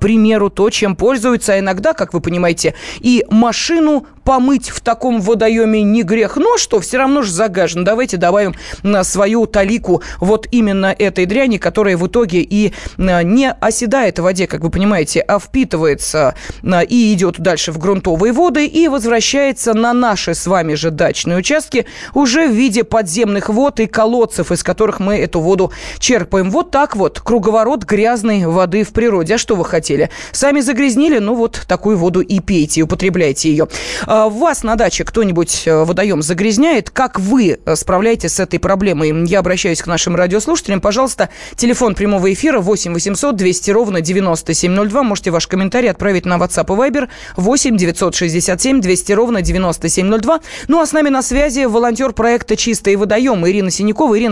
примеру, то, чем пользуются, а иногда, как вы понимаете, и машину помыть в таком водоеме не грех. Но что, все равно же загажен. Давайте добавим на свою талику вот именно этой дряни, которая в итоге и а, не оседает в воде, как вы понимаете, а впитывается а, и идет дальше в грунтовые воды и возвращается на наши с вами же дачные участки уже в виде подземных вод и колодцев, из которых мы эту воду черпаем. Вот так вот, круговорот грязной воды в природе. А что вы хотели? Сами загрязнили, ну вот такую воду и пейте, и употребляйте ее. А, вас на даче кто-нибудь э, водоем загрязняет? Как вы э, справляетесь с этой проблемой? Я обращаюсь к нашим радиослушателям. Пожалуйста, телефон прямого эфира 8 800 200 ровно 9702. Можете ваш комментарий отправить на WhatsApp и Viber 8 967 200 ровно 9702. Ну а с нами на связи волонтер проекта «Чистые водоемы» Ирина Синякова. Ирина,